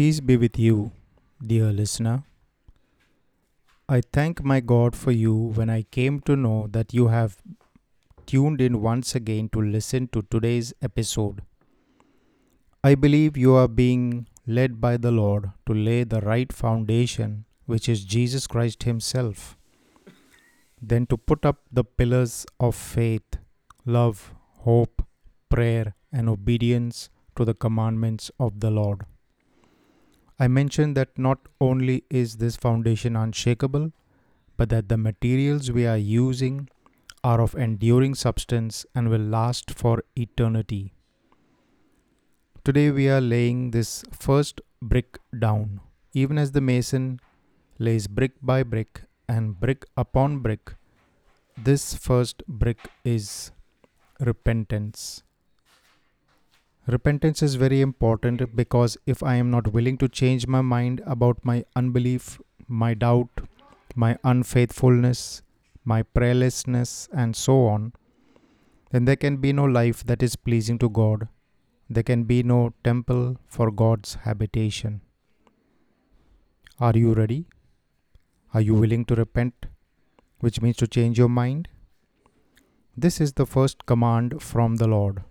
Peace be with you, dear listener. I thank my God for you when I came to know that you have tuned in once again to listen to today's episode. I believe you are being led by the Lord to lay the right foundation, which is Jesus Christ Himself. Then to put up the pillars of faith, love, hope, prayer, and obedience to the commandments of the Lord. I mentioned that not only is this foundation unshakable, but that the materials we are using are of enduring substance and will last for eternity. Today we are laying this first brick down, even as the mason lays brick by brick and brick upon brick. This first brick is repentance. Repentance is very important because if I am not willing to change my mind about my unbelief, my doubt, my unfaithfulness, my prayerlessness, and so on, then there can be no life that is pleasing to God. There can be no temple for God's habitation. Are you ready? Are you willing to repent, which means to change your mind? This is the first command from the Lord.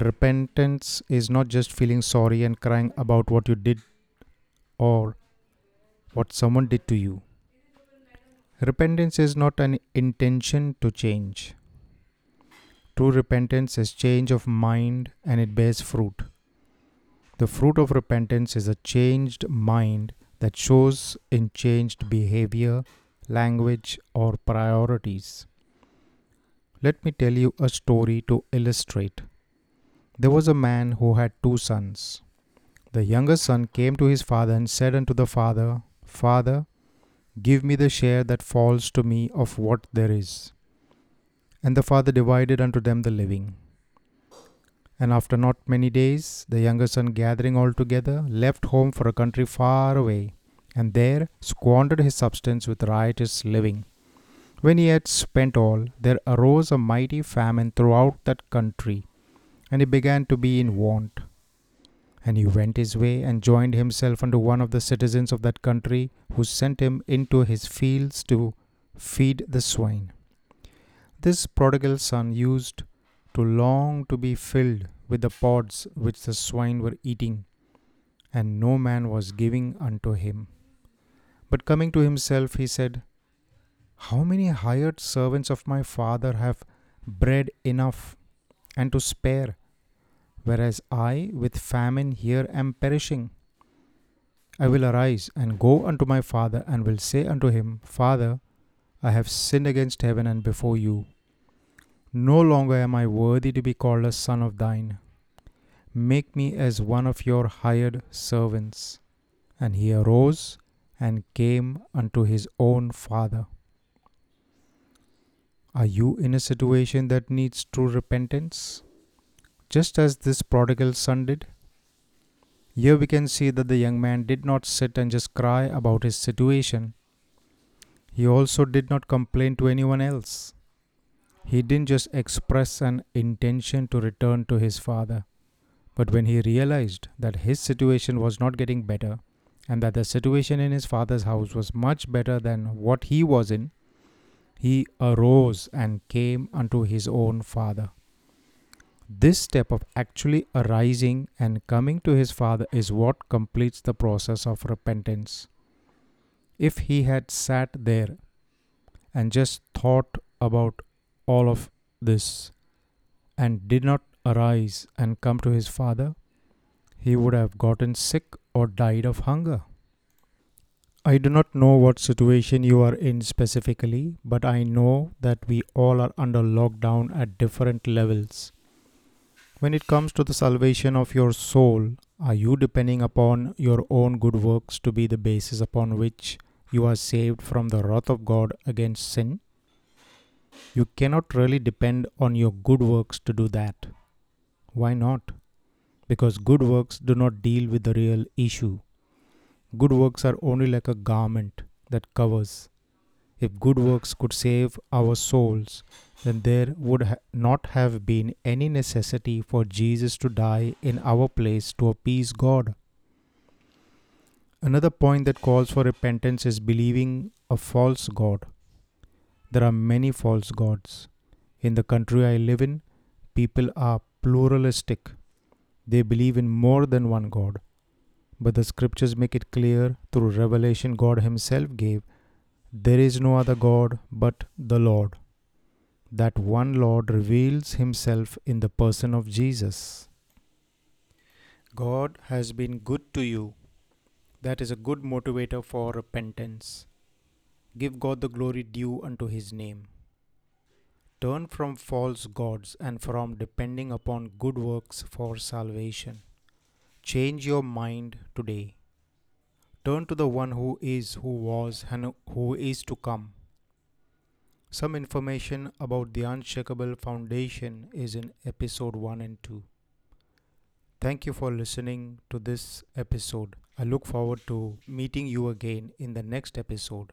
Repentance is not just feeling sorry and crying about what you did or what someone did to you. Repentance is not an intention to change. True repentance is change of mind and it bears fruit. The fruit of repentance is a changed mind that shows in changed behavior, language, or priorities. Let me tell you a story to illustrate. There was a man who had two sons. The younger son came to his father and said unto the father, Father, give me the share that falls to me of what there is. And the father divided unto them the living. And after not many days, the younger son, gathering all together, left home for a country far away, and there squandered his substance with riotous living. When he had spent all, there arose a mighty famine throughout that country and he began to be in want. And he went his way and joined himself unto one of the citizens of that country, who sent him into his fields to feed the swine. This prodigal son used to long to be filled with the pods which the swine were eating, and no man was giving unto him. But coming to himself, he said, How many hired servants of my father have bread enough and to spare, whereas I with famine here am perishing. I will arise and go unto my father, and will say unto him, Father, I have sinned against heaven and before you. No longer am I worthy to be called a son of thine. Make me as one of your hired servants. And he arose and came unto his own father. Are you in a situation that needs true repentance? Just as this prodigal son did? Here we can see that the young man did not sit and just cry about his situation. He also did not complain to anyone else. He didn't just express an intention to return to his father. But when he realized that his situation was not getting better and that the situation in his father's house was much better than what he was in, he arose and came unto his own father. This step of actually arising and coming to his father is what completes the process of repentance. If he had sat there and just thought about all of this and did not arise and come to his father, he would have gotten sick or died of hunger. I do not know what situation you are in specifically, but I know that we all are under lockdown at different levels. When it comes to the salvation of your soul, are you depending upon your own good works to be the basis upon which you are saved from the wrath of God against sin? You cannot really depend on your good works to do that. Why not? Because good works do not deal with the real issue. Good works are only like a garment that covers. If good works could save our souls, then there would ha- not have been any necessity for Jesus to die in our place to appease God. Another point that calls for repentance is believing a false God. There are many false gods. In the country I live in, people are pluralistic. They believe in more than one God. But the scriptures make it clear through revelation God Himself gave there is no other God but the Lord. That one Lord reveals Himself in the person of Jesus. God has been good to you. That is a good motivator for repentance. Give God the glory due unto His name. Turn from false gods and from depending upon good works for salvation. Change your mind today. Turn to the one who is, who was, and who is to come. Some information about the unshakable foundation is in episode 1 and 2. Thank you for listening to this episode. I look forward to meeting you again in the next episode.